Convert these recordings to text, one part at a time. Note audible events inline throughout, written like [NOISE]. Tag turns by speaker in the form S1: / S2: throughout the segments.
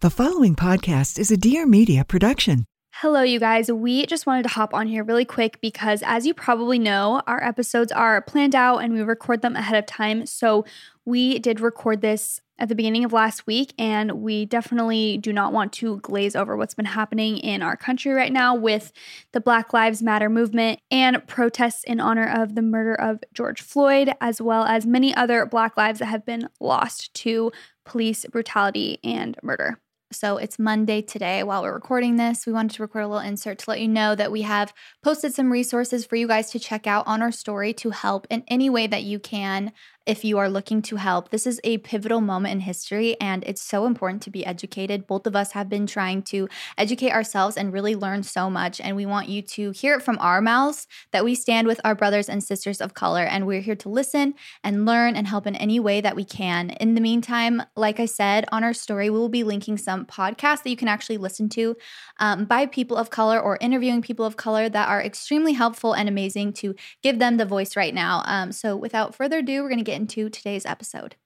S1: The following podcast is a Dear Media production.
S2: Hello, you guys. We just wanted to hop on here really quick because, as you probably know, our episodes are planned out and we record them ahead of time. So, we did record this at the beginning of last week, and we definitely do not want to glaze over what's been happening in our country right now with the Black Lives Matter movement and protests in honor of the murder of George Floyd, as well as many other Black lives that have been lost to police brutality and murder.
S3: So it's Monday today while we're recording this. We wanted to record a little insert to let you know that we have posted some resources for you guys to check out on our story to help in any way that you can if you are looking to help. This is a pivotal moment in history and it's so important to be educated. Both of us have been trying to educate ourselves and really learn so much. And we want you to hear it from our mouths that we stand with our brothers and sisters of color and we're here to listen and learn and help in any way that we can. In the meantime, like I said, on our story, we will be linking some podcasts that you can actually listen to um, by people of color or interviewing people of color that are extremely helpful and amazing to give them the voice right now. Um, so without further ado, we're going to get into today's episode.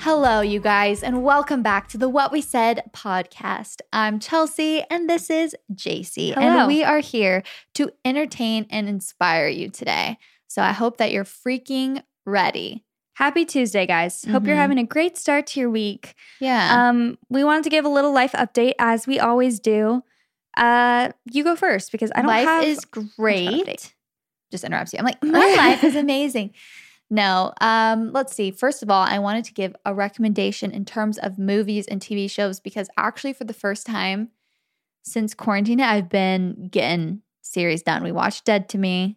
S3: Hello, you guys, and welcome back to the What We Said podcast. I'm Chelsey, and this is Jaci,
S2: Hello.
S3: and we are here to entertain and inspire you today. So I hope that you're freaking ready.
S2: Happy Tuesday, guys. Hope you're
S3: Mhm.
S2: having a great start to your week.
S3: Yeah.
S2: Um, we wanted to give a little life update as we always do. Uh, you go first because I don't
S3: life
S2: have
S3: is great. Just interrupts you. I'm like, my [LAUGHS] life is amazing. No, um, let's see. First of all, I wanted to give a recommendation in terms of movies and TV shows because actually, for the first time since quarantine, I've been getting series done. We watched Dead to Me.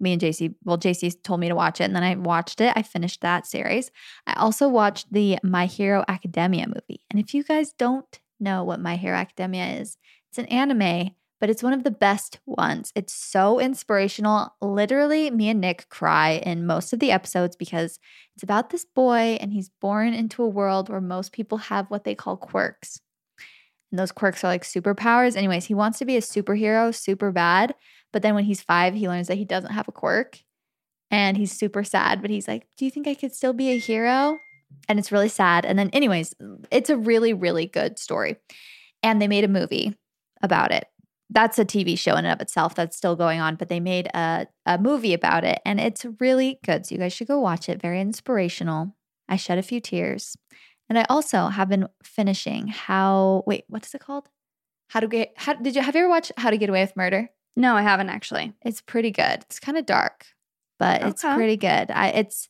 S3: Me and Jaci, well, Jaci told me to watch it, and then I watched it. I finished that series. I also watched the My Hero Academia movie. And if you guys don't know what My Hero Academia is, it's an anime, but it's one of the best ones. It's so inspirational. Literally, me and Nick cry in most of the episodes because it's about this boy and he's born into a world where most people have what they call quirks. And those quirks are like superpowers. Anyways, he wants to be a superhero super bad. But then when he's five, he learns that he doesn't have a quirk and he's super sad. But he's like, Do you think I could still be a hero? And it's really sad. And then, anyways, it's a really, really good story. And they made a movie about it. That's a TV show in and of itself that's still going on, but they made a, a movie about it and it's really good. So you guys should go watch it. Very inspirational. I shed a few tears. And I also have been finishing how wait, what is it called? How to get how did you have you ever watched How to Get Away with Murder?
S2: No, I haven't actually.
S3: It's pretty good. It's kind of dark, but it's pretty good. I it's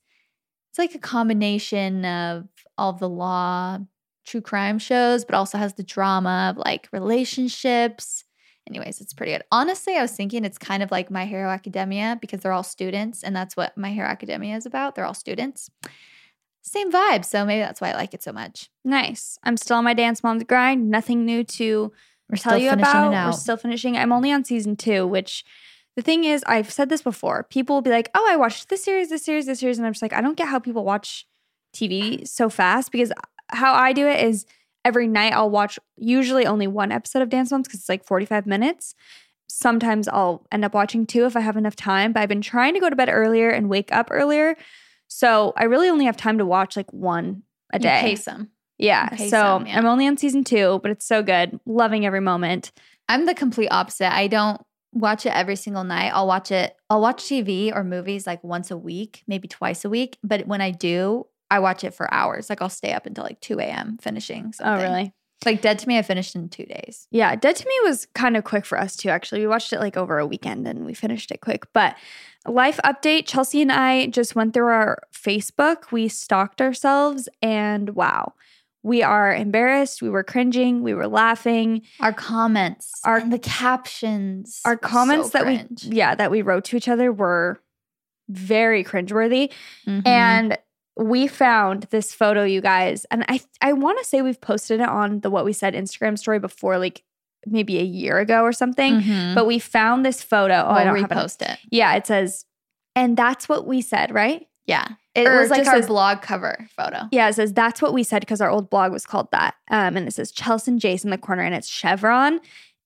S3: it's like a combination of all the law, true crime shows, but also has the drama of like relationships. Anyways, it's pretty good. Honestly, I was thinking it's kind of like My Hero Academia because they're all students, and that's what My Hero Academia is about. They're all students. Same vibe. So maybe that's why I like it so much.
S2: Nice. I'm still on my dance mom's grind. Nothing new to
S3: We're
S2: tell you about. We're still finishing. I'm only on season two, which the thing is, I've said this before. People will be like, "Oh, I watched this series, this series, this series," and I'm just like, I don't get how people watch TV so fast because how I do it is every night I'll watch usually only one episode of Dance Moms because it's like 45 minutes. Sometimes I'll end up watching two if I have enough time, but I've been trying to go to bed earlier and wake up earlier. So I really only have time to watch like one a
S3: You
S2: day.
S3: pace 'em.
S2: Yeah.
S3: Okay,
S2: so
S3: yeah.
S2: I'm only on season two, but it's so good. Loving every moment.
S3: I'm the complete opposite. I don't watch it every single night. I'll watch it, I'll watch TV or movies like once a week, maybe twice a week. But when I do, I watch it for hours. Like I'll stay up until like 2 a.m. finishing
S2: Oh, really?
S3: Like Dead to Me, I finished in two days.
S2: Yeah, Dead to Me was kind of quick for us too, actually. We watched it like over a weekend and we finished it quick. But life update Chelsey and I just went through our Facebook. We stalked ourselves and wow, we are embarrassed. We were cringing. We were laughing.
S3: Our comments,
S2: Our-
S3: the captions,
S2: Our comments
S3: so
S2: that
S3: cringe.
S2: we, yeah, that we wrote to each other were very cringeworthy.
S3: Mhm.
S2: And we found this photo, you guys, and I I want to say we've posted it on the What We Said Instagram story before, like maybe a year ago or something.
S3: Mhm.
S2: But we found this photo. Oh,
S3: we'll
S2: don't have it.
S3: repost it.
S2: Yeah, it says, and that's what we said, right?
S3: Yeah, it
S2: Or
S3: was like our
S2: says-
S3: blog cover photo.
S2: Yeah, it says that's what we said because our old blog was called that. Um, and it says Chelsey and Jace in the corner, and it's Chevron.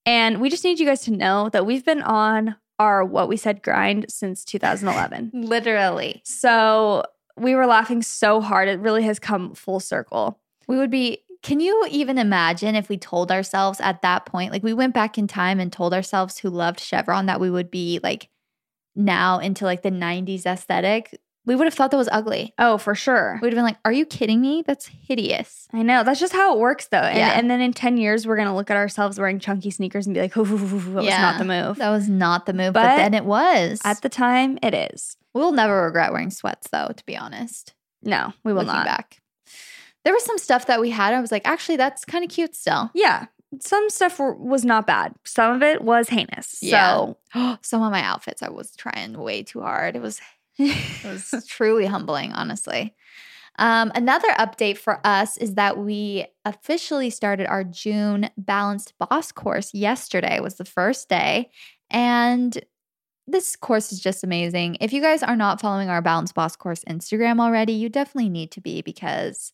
S2: And we just need you guys to know that we've been on our what we said grind since 2011. [LAUGHS]
S3: Literally,
S2: so we were laughing so hard; it really has come full circle.
S3: we would be. Can you even imagine if we told ourselves at that point, like we went back in time and told ourselves who loved Chevron that we would be like now into like the 90s aesthetic? We would have thought that was ugly.
S2: Oh, for sure.
S3: We would have been like, Are you kidding me? That's hideous.
S2: I know. That's just how it works, though. And,
S3: Yeah.
S2: and then in 10 years, we're going to look at ourselves wearing chunky sneakers and be like, "Ooh, that was
S3: Yeah.
S2: not the move.
S3: That was not the move, but,
S2: But
S3: then it was.
S2: At the time, it is.
S3: we'll never regret wearing sweats, though, to be honest.
S2: No, we will
S3: looking
S2: not.
S3: back. There was some stuff that we had. I was like, actually, that's kind of cute still.
S2: Yeah. Some stuff were, was not bad. Some of it was heinous.
S3: Yeah.
S2: So, [GASPS]
S3: Some of my outfits, I was trying way too hard. It was it was [LAUGHS] truly humbling, honestly. Um, another update for us is that we officially started our June Balanced Boss course yesterday. Was the first day, and this course is just amazing. If you guys are not following our Balanced Boss course Instagram already, you definitely need to be because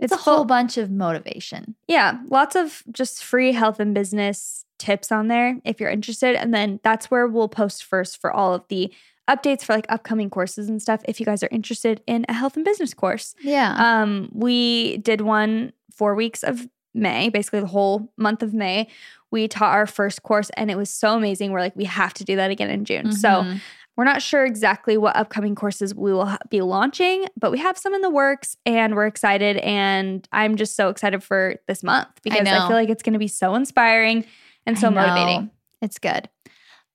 S3: it's,
S2: It's
S3: a whole
S2: full-
S3: bunch of motivation.
S2: yeah, lots of just free health and business tips on there if you're interested. And then that's where we'll post first for all of the updates for like upcoming courses and stuff if you guys are interested in a health and business course.
S3: Yeah.
S2: Um, we did one four weeks of May, basically the whole month of May. We taught our first course and it was so amazing. We're like, we have to do that again in June. So
S3: Mhm.
S2: we're not sure exactly what upcoming courses we will be launching, but we have some in the works and we're excited. And I'm just so excited for this month because I,
S3: know.
S2: feel like it's going to be so inspiring and so motivating.
S3: It's good.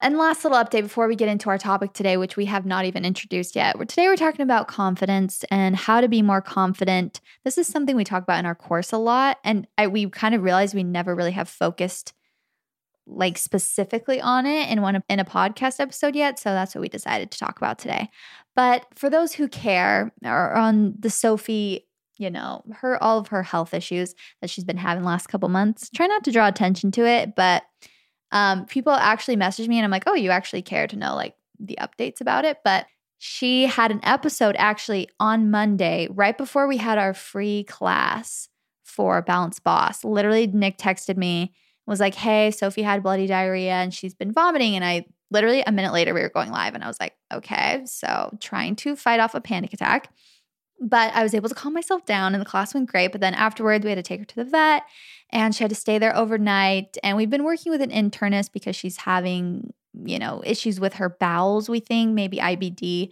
S3: And last little update before we get into our topic today, which we have not even introduced yet. Today we're talking about confidence and how to be more confident. This is something we talk about in our course a lot, and I, we kind of realized we never really have focused like specifically on it in one in a podcast episode yet. So that's what we decided to talk about today. But for those who care, or on the Sophie, you know, her all of her health issues that she's been having last couple months. Try not to draw attention to it, but um, people actually message me and I'm like, oh, you actually care to know like the updates about it. But she had an episode actually on Monday, right before we had our free class for Balance Boss. Literally, Nick texted me, was like, hey, Sophie had bloody diarrhea and she's been vomiting. And I literally a minute later, we were going live and I was like, okay, so trying to fight off a panic attack. But I was able to calm myself down and the class went great. But then afterwards, we had to take her to the vet and she had to stay there overnight. And we've been working with an internist because she's having, you know, issues with her bowels, we think, maybe IBD.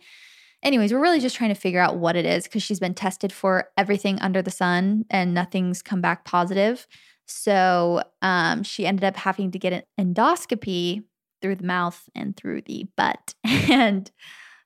S3: Anyways, we're really just trying to figure out what it is because she's been tested for everything under the sun and nothing's come back positive. So um, she ended up having to get an endoscopy through the mouth and through the butt. [LAUGHS] And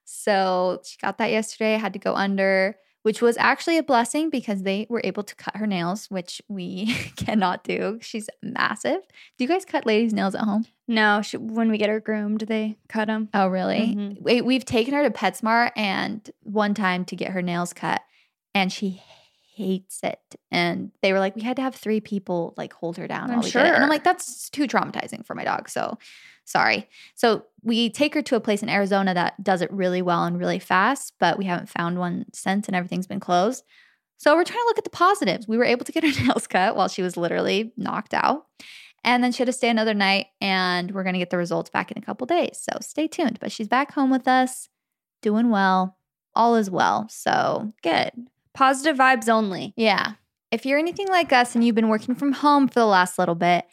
S3: so she got that yesterday, had to go under, which was actually a blessing because they were able to cut her nails, which we [LAUGHS] cannot do. She's massive. Do you guys cut ladies' nails at home?
S2: No, she, when we get her groomed, they cut them.
S3: Oh, really?
S2: Mhm.
S3: We, we've taken her to PetSmart and one time to get her nails cut, and she hates it. And they were like, we had to have three people like hold her down
S2: I'm
S3: while we did it. And. I'm like, that's too traumatizing for my dog. So sorry. So we take her to a place in Arizona that does it really well and really fast, but we haven't found one since, and everything's been closed. So we're trying to look at the positives. We were able to get her [LAUGHS] nails cut while she was literally knocked out. And then she had to stay another night, and we're going to get the results back in a couple days. So stay tuned. But she's back home with us, doing well. All is well. So
S2: Good. Positive vibes only.
S3: yeah. If you're anything like us and you've been working from home for the last little bit,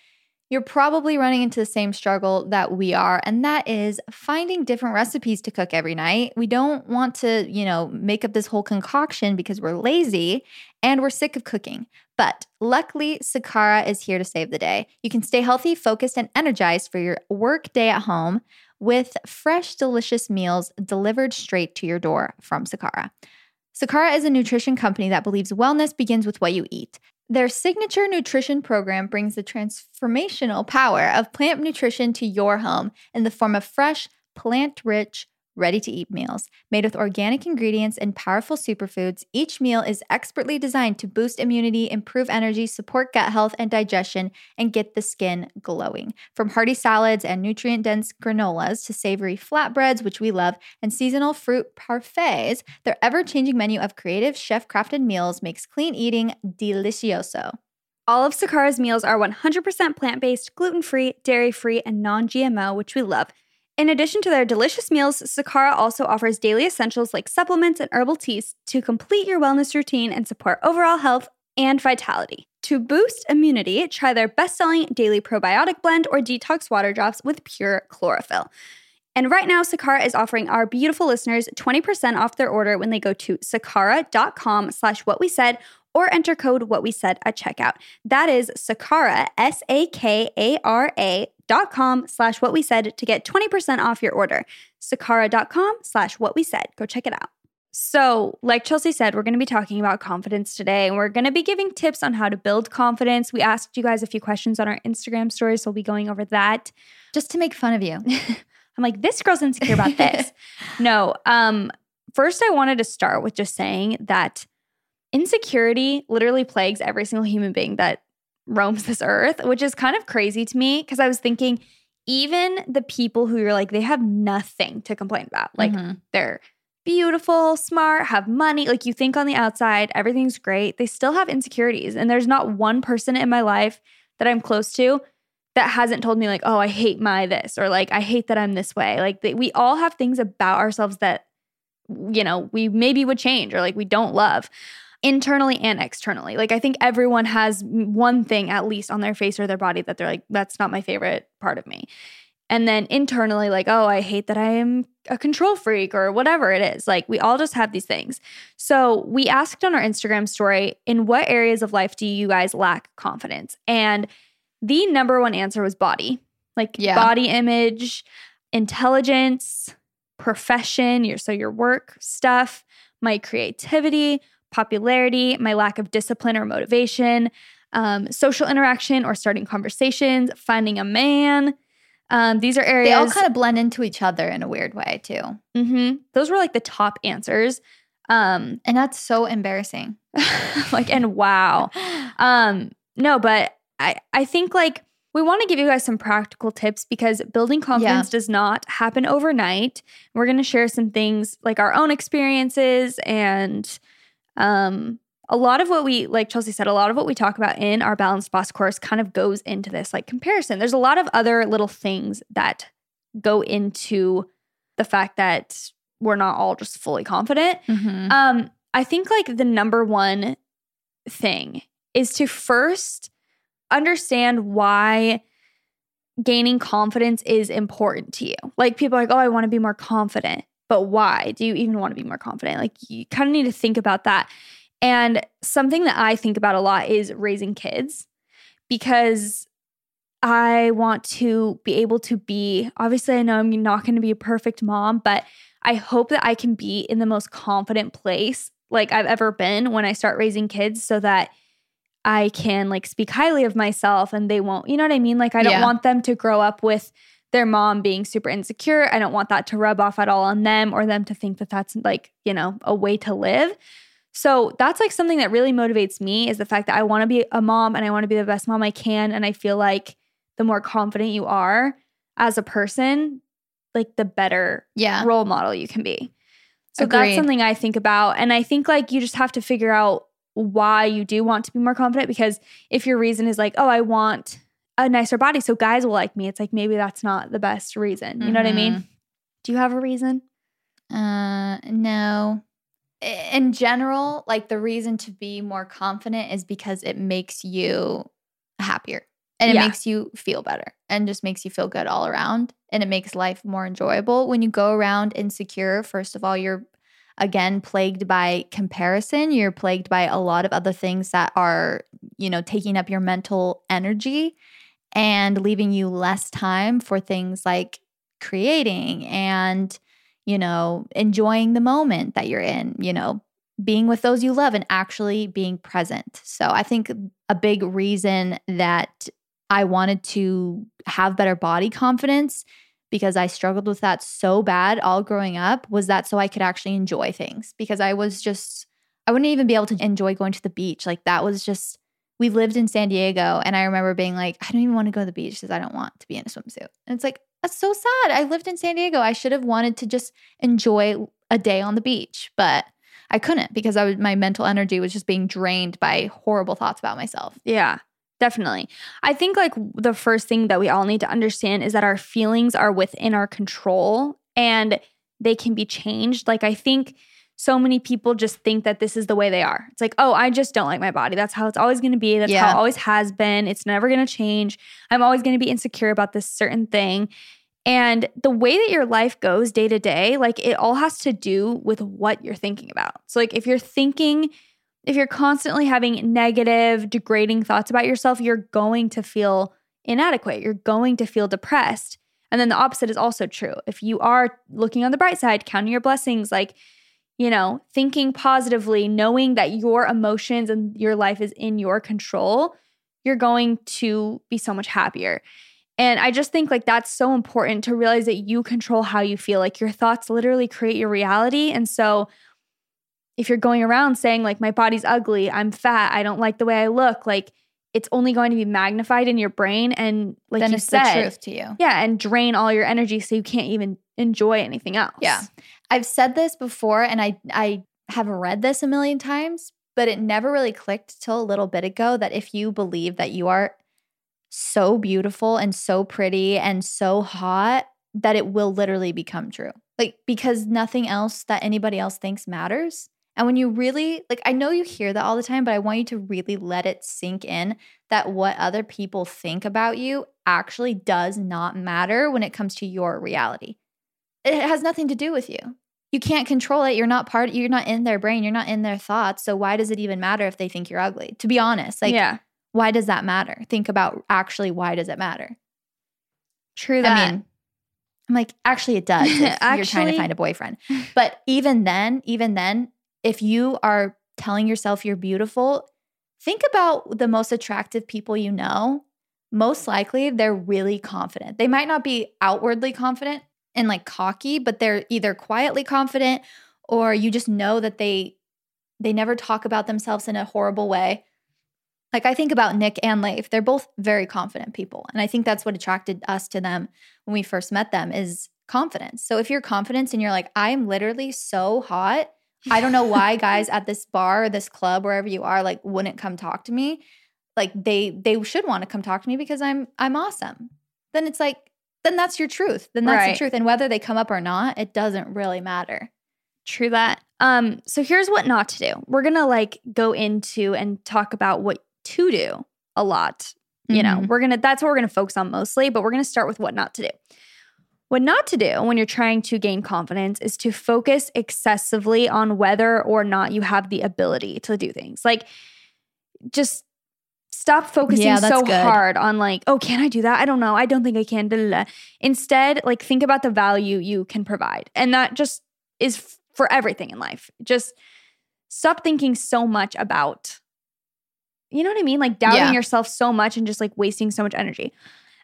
S3: you're probably running into the same struggle that we are, and that is finding different recipes to cook every night. We don't want to, you know, make up this whole concoction because we're lazy and we're sick of cooking. But luckily, Sakara is here to save the day. You can stay healthy, focused, and energized for your work day at home with fresh, delicious meals delivered straight to your door from Sakara. Sakara is a nutrition company that believes wellness begins with what you eat. Their signature nutrition program brings the transformational power of plant nutrition to your home in the form of fresh, plant rich, ready to eat meals. Made with organic ingredients and powerful superfoods, each meal is expertly designed to boost immunity, improve energy, support gut health and digestion, and get the skin glowing. From hearty salads and nutrient dense granolas to savory flatbreads, which we love, and seasonal fruit parfaits, their ever changing menu of creative, chef crafted meals makes clean eating delicioso.
S2: All of Sakara's meals are 100% plant based, gluten free, dairy free, and non GMO, which we love. In addition to their delicious meals, Sakara also offers daily essentials like supplements and herbal teas to complete your wellness routine and support overall health and vitality. To boost immunity, try their best selling daily probiotic blend or detox water drops with pure chlorophyll. And right now, Sakara is offering our beautiful listeners 20% off their order when they go to sakara.com slash what we said or enter code what we said at checkout. That is Sakara, S-A-K-A-R-A dot com slash what we said to get 20% off your order. Sakara.com slash what we said. Go check it out. So, like Chelsey said, we're going to be talking about confidence today, and we're going to be giving tips on how to build confidence. We asked you guys a few questions on our Instagram stories, so we'll be going over that.
S3: Just to make fun of you. [LAUGHS]
S2: I'm like, this girl's insecure about this. [LAUGHS] no. Um, first I wanted to start with just saying that insecurity literally plagues every single human being that roams this earth, which is kind of crazy to me because I was thinking, even the people who you're like, they have nothing to complain about. Like
S3: Mhm.
S2: they're beautiful, smart, have money. Like you think on the outside, everything's great. They still have insecurities. And there's not one person in my life that I'm close to that hasn't told me, like, oh, I hate my this, or like, I hate that I'm this way. Like they, we all have things about ourselves that, you know, we maybe would change or like we don't love internally and externally. Like I think everyone has one thing at least on their face or their body that they're like that's not my favorite part of me. And then internally like oh I hate that I am a control freak or whatever it is. Like we all just have these things. So we asked on our Instagram story in what areas of life do you guys lack confidence? And the number one answer was body. Like
S3: Yeah.
S2: body image, intelligence, profession, your so your work stuff, my creativity, popularity, my lack of discipline or motivation, um, social interaction or starting conversations, finding a man. Um, these are areas.
S3: They all kind of blend into each other in a weird way, too.
S2: hmm Those were like the top answers. Um,
S3: And that's so embarrassing. [LAUGHS]
S2: like and wow. [LAUGHS] Um, no, but I I think like we want to give you guys some practical tips because building confidence does not happen overnight. We're going to share some things like our own experiences and um a lot of what we like Chelsey said a lot of what we talk about in our balanced boss course kind of goes into this like comparison. There's a lot of other little things that go into the fact that we're not all just fully confident.
S3: Mhm.
S2: Um, I think like the number one thing is to first understand why gaining confidence is important to you. Like people are like, oh, I want to be more confident. But why do you even want to be more confident? Like you kind of need to think about that. And something that I think about a lot is raising kids because I want to be able to be, obviously, I know I'm not going to be a perfect mom, but I hope that I can be in the most confident place like I've ever been when I start raising kids so that I can like speak highly of myself and they won't, you know what I mean? Like I don't
S3: Yeah.
S2: want them to grow up with their mom being super insecure. I don't want that to rub off at all on them or them to think that that's like, you know, a way to live. So that's like something that really motivates me is the fact that I want to be a mom and I want to be the best mom I can. And I feel like the more confident you are as a person, like the better
S3: Yeah.
S2: role model you can be. So
S3: Agreed.
S2: that's something I think about. And I think like you just have to figure out why you do want to be more confident because if your reason is like, oh, I want a nicer body so guys will like me, it's like maybe that's not the best reason. You know what I mean? Do you have a reason?
S3: Uh, no. In general, like the reason to be more confident is because it makes you happier. And it
S2: Yeah.
S3: makes you feel better and just makes you feel good all around. And it makes life more enjoyable. When you go around insecure, first of all, you're again plagued by comparison. You're plagued by a lot of other things that are, you know, taking up your mental energy and leaving you less time for things like creating and, you know, enjoying the moment that you're in, you know, being with those you love and actually being present. So I think a big reason that I wanted to have better body confidence because I struggled with that so bad all growing up was that so I could actually enjoy things because I was just I wouldn't even be able to enjoy going to the beach. Like that was just we lived in San Diego and I remember being like I don't even want to go to the beach because I don't want to be in a swimsuit. And it's like that's so sad. I lived in San Diego. I should have wanted to just enjoy a day on the beach, but I couldn't because I was my mental energy was just being drained by horrible thoughts about myself.
S2: Yeah, definitely. I think like the first thing that we all need to understand is that our feelings are within our control and they can be changed. Like I think so many people just think that this is the way they are. It's like, oh, I just don't like my body. That's how it's always going to be. That's how it always has been. It's never going to change. I'm always going to be insecure about this certain thing. And the way that your life goes day to day, like it all has to do with what you're thinking about. So, like, if you're thinking, if you're constantly having negative, degrading thoughts about yourself, you're going to feel inadequate. You're going to feel depressed. And then the opposite is also true. If you are looking on the bright side, counting your blessings, like, you know, thinking positively, knowing that your emotions and your life is in your control, you're going to be so much happier. And I just think like that's so important to realize that you control how you feel. Like your thoughts literally create your reality. And so if you're going around saying like my body's ugly, I'm fat, I don't like the way I look, like it's only going to be magnified in your brain and like
S3: then
S2: you said,
S3: the truth to you.
S2: yeah, and drain all your energy so you can't even enjoy anything else.
S3: Yeah. I've said this before and I I have read this a million times, but it never really clicked till a little bit ago that if you believe that you are so beautiful and so pretty and so hot that it will literally become true. Like because nothing else that anybody else thinks matters. And when you really like I know you hear that all the time, but I want you to really let it sink in that what other people think about you actually does not matter when it comes to your reality it has nothing to do with you. You can't control it. You're not part you're not in their brain, you're not in their thoughts. So why does it even matter if they think you're ugly? To be honest, like
S2: yeah,
S3: why does that matter? Think about actually why does it matter?
S2: true that.
S3: I mean, I'm like actually it does if [LAUGHS] you're trying to find a boyfriend. [LAUGHS] But even then, even then, if you are telling yourself you're beautiful, think about the most attractive people you know. Most likely they're really confident. They might not be outwardly confident and like cocky, but they're either quietly confident or you just know that they they never talk about themselves in a horrible way. Like I think about Nick and Leif, they're both very confident people. And I think that's what attracted us to them when we first met them is confidence. So if you're confident and you're like, I'm literally so hot, I don't know why [LAUGHS] guys at this bar or this club, wherever you are, like wouldn't come talk to me. Like they they should want to come talk to me because I'm I'm awesome. Then it's like, then that's your truth. Then that's
S2: Right.
S3: the truth. And whether they come up or not, it doesn't really matter.
S2: True that. Um, so here's what not to do. We're gonna like go into and talk about what to do a lot. You know,
S3: Mhm.
S2: we're gonna that's what we're gonna focus on mostly, but we're gonna start with what not to do. What not to do when you're trying to gain confidence is to focus excessively on whether or not you have the ability to do things. Like just stop focusing
S3: Yeah,
S2: so
S3: good.
S2: hard on like, oh, can I do that? I don't know. I don't think I can. da, da, da. Instead, like think about the value you can provide. And that just is f- for everything in life. Just stop thinking so much about, you know what I mean? Like doubting
S3: Yeah.
S2: yourself so much and just like wasting so much energy.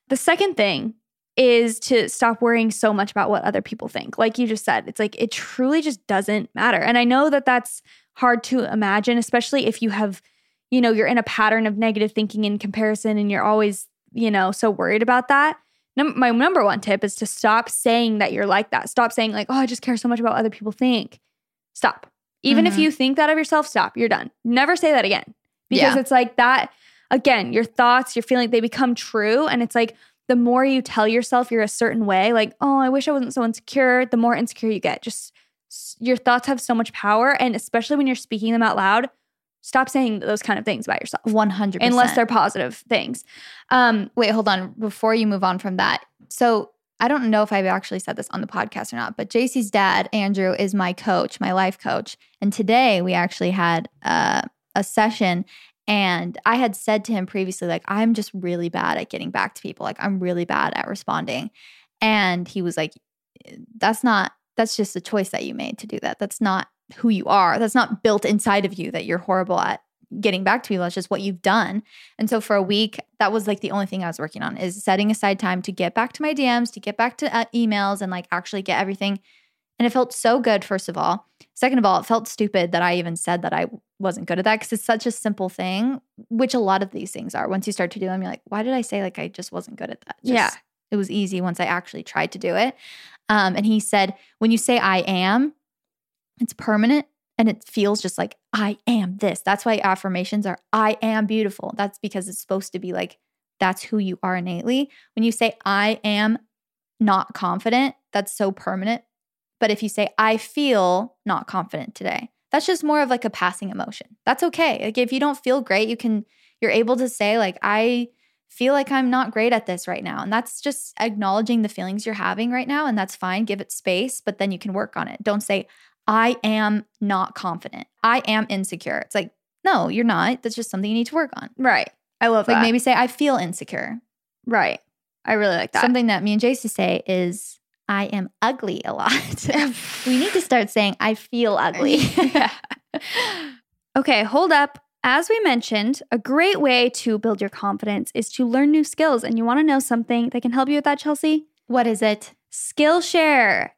S2: The second thing is to stop worrying so much about what other people think. Like you just said, it's like it truly just doesn't matter. And I know that that's hard to imagine, especially if you have, you know, you're in a pattern of negative thinking and comparison and you're always, you know, so worried about that. Num- my number one tip is to stop saying that you're like that. Stop saying, like, oh, I just care so much about what other people think. Stop. Even if
S3: Mhm.
S2: you think that of yourself, stop. You're done. Never say that again. Because
S3: Yeah.
S2: it's like that, again, your thoughts, your feeling, they become true. And it's like the more you tell yourself you're a certain way, like, oh, I wish I wasn't so insecure, the more insecure you get. Just your thoughts have so much power. And especially when you're speaking them out loud, stop saying those kind of things about yourself.
S3: 100%.
S2: Unless they're positive things. Um,
S3: Wait, hold on. Before you move on from that. So I don't know if I've actually said this on the podcast or not, but Jaci's dad, Andrew, is my coach, my life coach. And today we actually had uh, a session. And I had said to him previously, like, I'm just really bad at getting back to people. Like, I'm really bad at responding. And he was like, that's not, that's just a choice that you made to do that. That's not who you are. That's not built inside of you that you're horrible at getting back to people. That's just what you've done. And so for a week, that was like the only thing I was working on is setting aside time to get back to my DMs, to get back to uh, emails and like actually get everything. And it felt so good, first of all. Second of all, it felt stupid that I even said that I wasn't good at that because it's such a simple thing, which a lot of these things are. Once you start to do them, you're like, why did I say like I just wasn't good at that? Just,
S2: Yeah.
S3: It was easy once I actually tried to do it. Um, and he said, when you say I am, it's permanent and it feels just like I am this. That's why affirmations are I am beautiful. That's because it's supposed to be like that's who you are innately. When you say I am not confident, that's so permanent. But if you say I feel not confident today, that's just more of like a passing emotion. That's okay. Like if you don't feel great, you can you're able to say like I feel like I'm not great at this right now. And that's just acknowledging the feelings you're having right now and that's fine. Give it space, but then you can work on it. Don't say I am not confident. I am insecure. It's like, no, you're not. That's just something you need to work on.
S2: right. I love
S3: Like
S2: that.
S3: maybe say, I feel insecure.
S2: right. I really like that.
S3: Something that me and Jaci say is, I am ugly a lot. [LAUGHS] we need to start saying, I feel ugly. [LAUGHS]
S2: Okay, hold up. As we mentioned, a great way to build your confidence is to learn new skills. And you want to know something that can help you with that, Chelsey?
S3: what is it?
S2: Skillshare.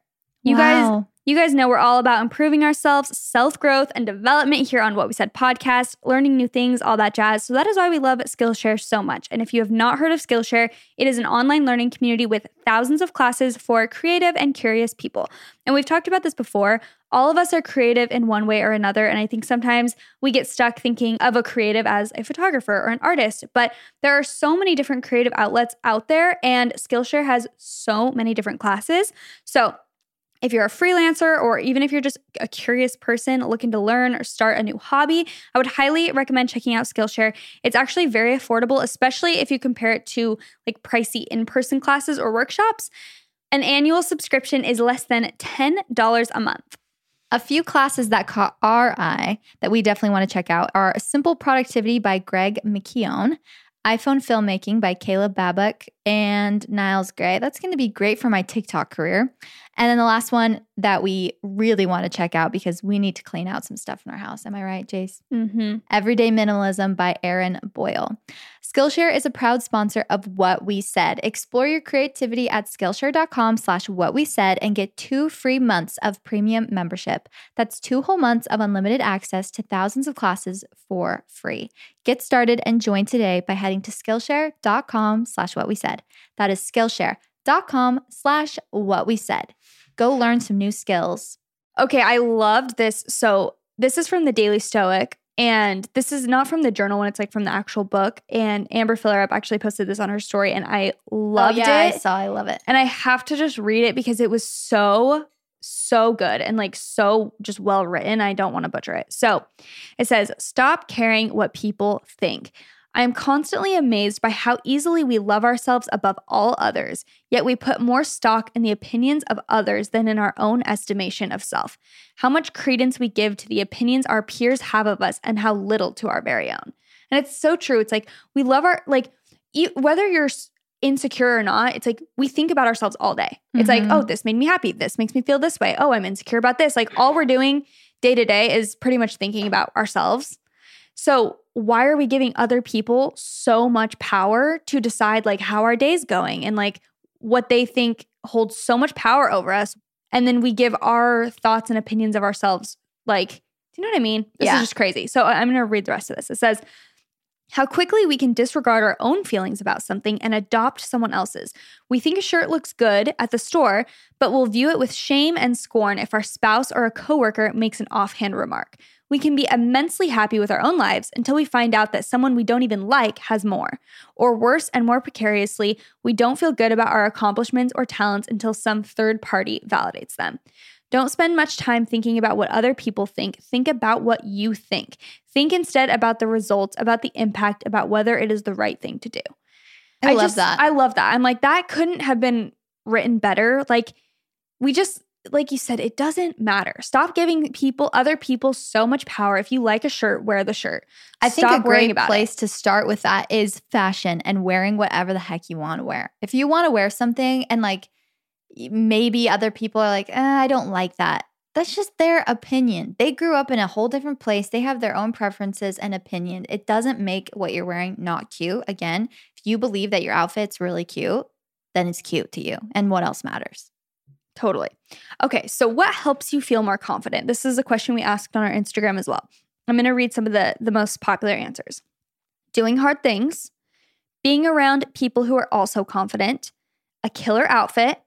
S2: You guys You guys know we're all about improving ourselves, self growth, and development here on What We Said podcast, learning new things, all that jazz. So that is why we love Skillshare so much. And if you have not heard of Skillshare, it is an online learning community with thousands of classes for creative and curious people. And we've talked about this before. All of us are creative in one way or another. And I think sometimes we get stuck thinking of a creative as a photographer or an artist. But there are so many different creative outlets out there, and Skillshare has so many different classes. So if you're a freelancer or even if you're just a curious person looking to learn or start a new hobby, I would highly recommend checking out Skillshare. It's actually very affordable, especially if you compare it to like pricey in person classes or workshops. An annual subscription is less than $10 a month.
S3: A few classes that caught our eye that we definitely want to check out are Simple Productivity by Greg McKeown, iPhone Filmmaking by Caleb Babak and Niles Gray. That's going to be great for my TikTok career. And then the last one that we really want to check out because we need to clean out some stuff in our house. Am I right, Jace?
S2: Mm-hmm.
S3: Everyday Minimalism by Erin Boyle. Skillshare is a proud sponsor of What We Said. Explore your creativity at Skillshare.com slash what we said and get two free months of premium membership. That's two whole months of unlimited access to thousands of classes for free. Get started and join today by heading to Skillshare.com slash what we said. That is Skillshare.com slash what we said. Go learn some new skills.
S2: Okay, I loved this. So, this is from the Daily Stoic, and this is not from the journal when it's like from the actual book. And Amber Fillerup actually posted this on her story, and I loved
S3: oh, yeah,
S2: it.
S3: I saw. I love it.
S2: And I have to just read it because it was so, so good and like so just well written. I don't want to butcher it. So it says, Stop caring what people think. I am constantly amazed by how easily we love ourselves above all others, yet we put more stock in the opinions of others than in our own estimation of self. How much credence we give to the opinions our peers have of us and how little to our very own. And it's so true. It's like we love our, like, e- whether you're insecure or not, it's like we think about ourselves all day. It's like,
S3: Mhm.
S2: oh, this made me happy. This makes me feel this way. Oh, I'm insecure about this. Like all we're doing day to day is pretty much thinking about ourselves. So, why are we giving other people so much power to decide like how our day's going and like what they think holds so much power over us? And then we give our thoughts and opinions of ourselves like, do you know what I mean? This
S3: Yeah.
S2: is just crazy. So, I'm going to read the rest of this. It says, how quickly we can disregard our own feelings about something and adopt someone else's. We think a shirt looks good at the store, but we'll view it with shame and scorn if our spouse or a coworker makes an offhand remark. We can be immensely happy with our own lives until we find out that someone we don't even like has more. Or worse and more precariously, we don't feel good about our accomplishments or talents until some third party validates them. Don't spend much time thinking about what other people think. Think about what you think. Think instead about the results, about the impact, about whether it is the right thing to do.
S3: I, love
S2: just-
S3: that.
S2: I love that. I'm like, that couldn't have been written better. Like, we just, like you said, it doesn't matter. Stop giving people, other people, so much power. If you like a shirt, wear the shirt.
S3: I think a great place to start with that is fashion and wearing whatever the heck you want to wear. If you want to wear something and like maybe other people are like, eh, I don't like that. That's just their opinion. They grew up in a whole different place. They have their own preferences and opinion. It doesn't make what you're wearing not cute. Again, if you believe that your outfit's really cute, then it's cute to you. And what else matters?
S2: Totally. Okay, so what helps you feel more confident? This is a question we asked on our Instagram as well. I'm going to read some of the the most popular answers. Doing hard things, being around people who are also confident, a killer outfit,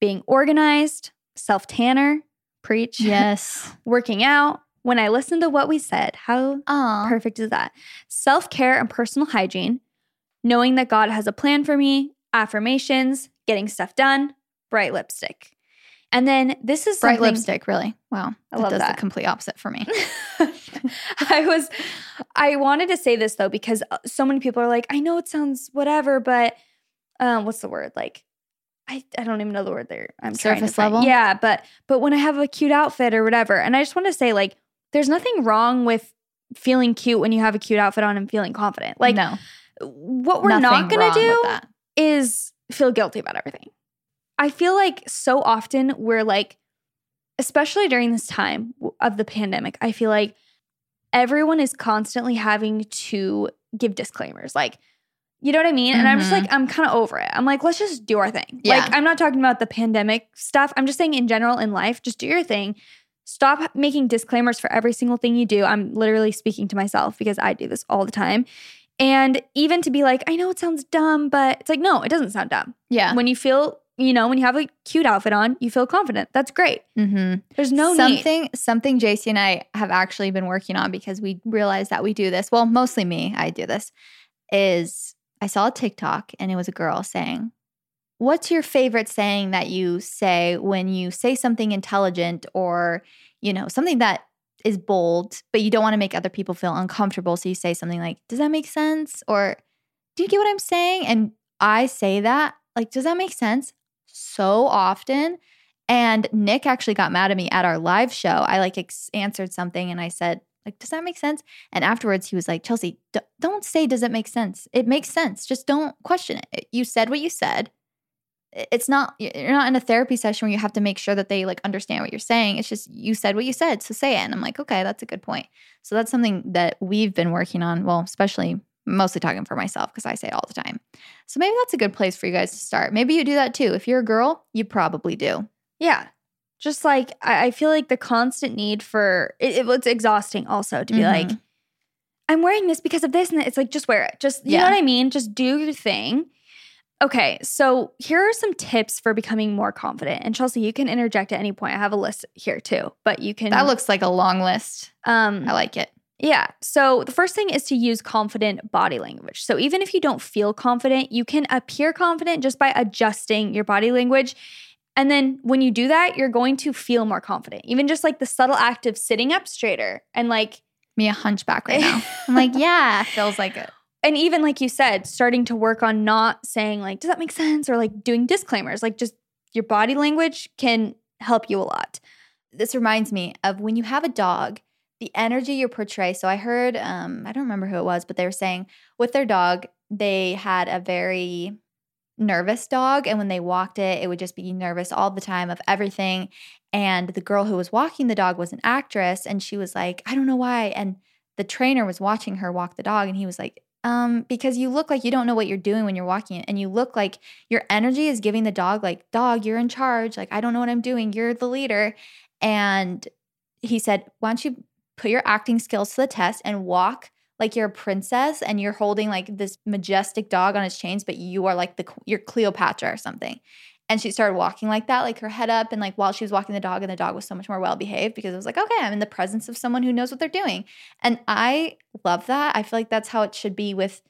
S2: being organized, self-tanner, preach,
S3: Yes. [LAUGHS]
S2: working out. When I listen to what we said, how
S3: Aw.
S2: perfect is that? Self-care and personal hygiene, knowing that God has a plan for me, affirmations, getting stuff done, bright lipstick. And then this is
S3: Bright lipstick, really. Wow.
S2: I
S3: that
S2: love
S3: does
S2: that.
S3: the complete opposite for me. [LAUGHS] [LAUGHS]
S2: I was I wanted to say this though because uh, so many people are like, I know it sounds whatever, but um what's the word? Like I, I don't even know the word there. I'm
S3: Surface level?
S2: Yeah, but but when I have a cute outfit or whatever, and I just want to say like there's nothing wrong with feeling cute when you have a cute outfit on and feeling confident. Like
S3: no,
S2: what we're not
S3: gonna
S2: do is feel guilty about everything. I feel like so often we're like, especially during this time of the pandemic, I feel like everyone is constantly having to give disclaimers. Like, you know what I mean? And I'm just like, mm-hmm. I'm kind of over it. I'm like, let's just do our thing.
S3: Yeah.
S2: Like, I'm not talking about the pandemic stuff. I'm just saying in general in life, just do your thing. Stop making disclaimers for every single thing you do. I'm literally speaking to myself because I do this all the time. And even to be like, I know it sounds dumb, but it's like, no, it doesn't sound dumb.
S3: Yeah.
S2: When you feel, you know, when you have a cute outfit on, you feel confident. That's great.
S3: Mm-hmm.
S2: There's no need.
S3: something something Jaci and I have actually been working on because we realized that we do this. Well, mostly me, I do this. Is I saw a TikTok and it was a girl saying, "What's your favorite saying that you say when you say something intelligent or, you know, something that is bold, but you don't want to make other people feel uncomfortable, so you say something like, "Does that make sense?" or "Do you get what I'm saying?" And I say that, like, "Does that make sense?" So often and Nick actually got mad at me at our live show. I like ex- answered something and I said, like, does that make sense? And afterwards he was like, Chelsey, d- don't say, does it make sense? It makes sense. Just don't question it. You said what you said. It's not, you're not in a therapy session where you have to make sure that they like understand what you're saying. It's just, you said what you said. So say it. And I'm like, okay, that's a good point. So that's something that we've been working on. Well, especially mostly talking for myself because I say it all the time. So maybe that's a good place for you guys to start. Maybe you do that too. If you're a girl, you probably do.
S2: Yeah. Just like I, I feel like the constant need for it, it- it's exhausting also to be like,
S3: Mhm.
S2: I'm wearing this because of this, and it's like just wear it. Just you
S3: Yeah.
S2: know what I mean? Just do your thing. Okay, so here are some tips for becoming more confident. And Chelsey, you can interject at any point. I have a list here too, but you can
S3: That looks like a long list.
S2: um
S3: I like it.
S2: Yeah. So the first thing is to use confident body language. So even if you don't feel confident, you can appear confident just by adjusting your body language. And then when you do that, you're going to feel more confident. Even just like the subtle act of sitting up straighter and like
S3: Me a hunchback right now. I'm like, [LAUGHS] yeah, feels like it.
S2: and even like you said, starting to work on not saying like, does that make sense? Or like doing disclaimers. Like just your body language can help you a lot.
S3: This reminds me of when you have a dog, the energy you portray. So I heard, um, I don't remember who it was, but they were saying with their dog, they had a very nervous dog. And when they walked it, it would just be nervous all the time of everything. And the girl who was walking the dog was an actress. And she was like, I don't know why. And the trainer was watching her walk the dog. And he was like, um, because you look like you don't know what you're doing when you're walking it. And you look like your energy is giving the dog, like, dog, you're in charge. Like, I don't know what I'm doing. You're the leader. And he said, Why don't you put your acting skills to the test and walk like you're a princess and you're holding like this majestic dog on its chains, but you are like the you're Cleopatra or something. And she started walking like that, like her head up, and like while she was walking the dog, and the dog was so much more well behaved because it was like, okay, I'm in the presence of someone who knows what they're doing. And I love that. I feel like that's how it should be with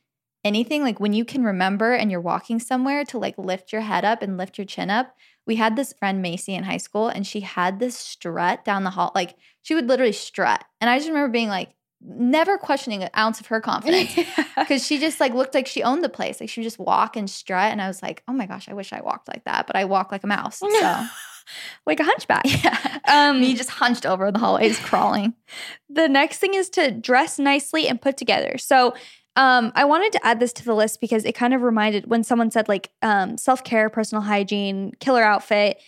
S3: anything, like when you can remember and you're walking somewhere to like lift your head up and lift your chin up. We had this friend Macy in high school and she had this strut down the hall. Like she would literally strut. And I just remember being like, never questioning an ounce of her confidence [LAUGHS] because she just like looked like she owned the place. Like she would just walk and strut. And I was like, oh my gosh, I wish I walked like that. But I walk like a mouse. So [LAUGHS]
S2: like a hunchback. [LAUGHS]
S3: yeah.
S2: Um,
S3: Me just hunched over the hallways crawling.
S2: the next thing is to dress nicely and put together. So um, I wanted to add this to the list because it kind of reminded when someone said like um, self care, personal hygiene, killer outfit.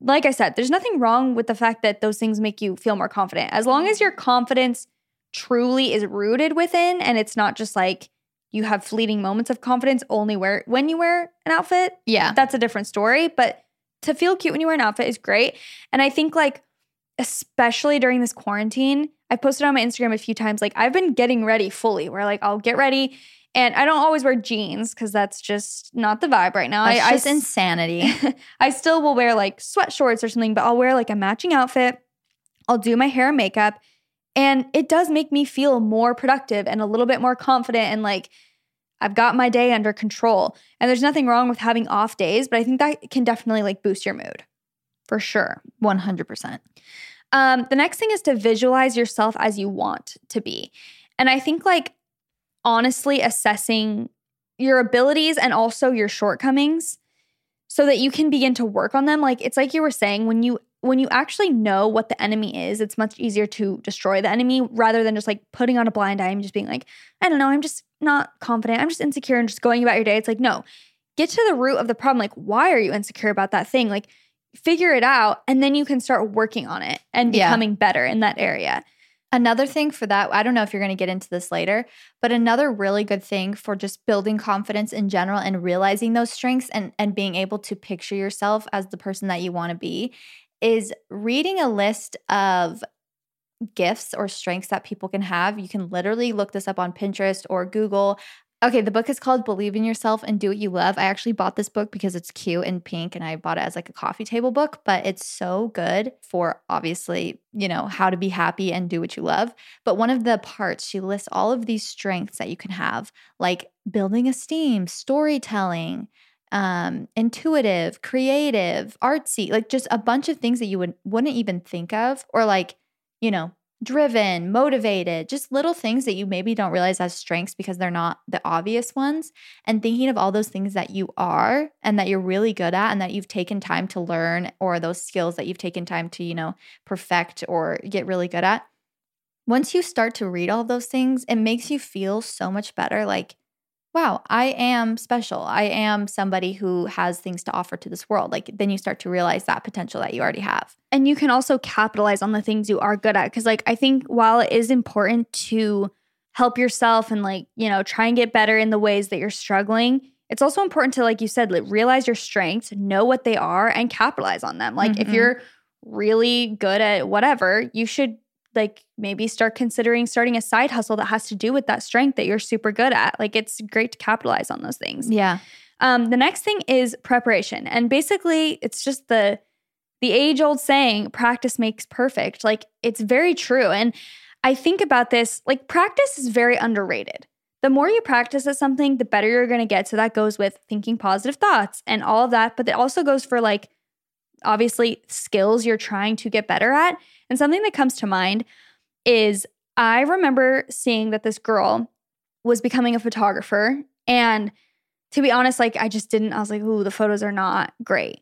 S2: Like I said, there's nothing wrong with the fact that those things make you feel more confident. As long as your confidence truly is rooted within and it's not just like you have fleeting moments of confidence only wear when you wear an outfit,
S3: Yeah.
S2: that's a different story. But to feel cute when you wear an outfit is great. And I think like especially during this quarantine, I've posted on my Instagram a few times, like I've been getting ready fully, where like I'll get ready and I don't always wear jeans because that's just not the vibe right now.
S3: That's
S2: I,
S3: just
S2: I,
S3: insanity. [LAUGHS]
S2: I still will wear like sweat shorts or something, but I'll wear like a matching outfit. I'll do my hair and makeup. And it does make me feel more productive and a little bit more confident and like I've got my day under control. And there's nothing wrong with having off days, but I think that can definitely like boost your mood for sure.
S3: 100%.
S2: Um, the next thing is to visualize yourself as you want to be. And I think like honestly assessing your abilities and also your shortcomings so that you can begin to work on them. Like it's like you were saying, when you when you actually know what the enemy is, it's much easier to destroy the enemy rather than just like putting on a blind eye and just being like, I don't know, I'm just not confident. I'm just insecure and just going about your day. It's like, no, get to the root of the problem. Like, why are you insecure about that thing? Like, figure it out and then you can start working on it and
S3: Yeah.
S2: becoming better in that area.
S3: Another thing for that, I don't know if you're going to get into this later, but another really good thing for just building confidence in general and realizing those strengths and, and being able to picture yourself as the person that you want to be is reading a list of gifts or strengths that people can have. You can literally look this up on Pinterest or Google. Okay, the book is called Believe in Yourself and Do What You Love. I actually bought this book because it's cute and pink and I bought it as like a coffee table book, but it's so good for obviously, you know, how to be happy and do what you love. But one of the parts, she lists all of these strengths that you can have, like building esteem, storytelling, um, intuitive, creative, artsy, like just a bunch of things that you would wouldn't even think of, or like, you know, driven, motivated, just little things that you maybe don't realize as strengths because they're not the obvious ones. And thinking of all those things that you are and that you're really good at and that you've taken time to learn, or those skills that you've taken time to, you know, perfect or get really good at. Once you start to read all those things, it makes you feel so much better. Like, wow, I am special. I am somebody who has things to offer to this world. Like, then you start to realize that potential that you already have.
S2: And you can also capitalize on the things you are good at. Cause like I think while it is important to help yourself and like, you know, try and get better in the ways that you're struggling, it's also important to, like you said, like, realize your strengths, know what they are, and capitalize on them. Like if
S3: Mhm.
S2: you're really good at whatever, you should like maybe start considering starting a side hustle that has to do with that strength that you're super good at. Like it's great to capitalize on those things.
S3: Yeah.
S2: Um, the next thing is preparation, and basically, it's just the the age old saying, "Practice makes perfect." Like it's very true, and I think about this. Like practice is very underrated. The more you practice at something, the better you're going to get. So that goes with thinking positive thoughts and all of that, but it also goes for like obviously skills you're trying to get better at. And something that comes to mind is I remember seeing that this girl was becoming a photographer and to be honest, like I just didn't, I was like, ooh, the photos are not great.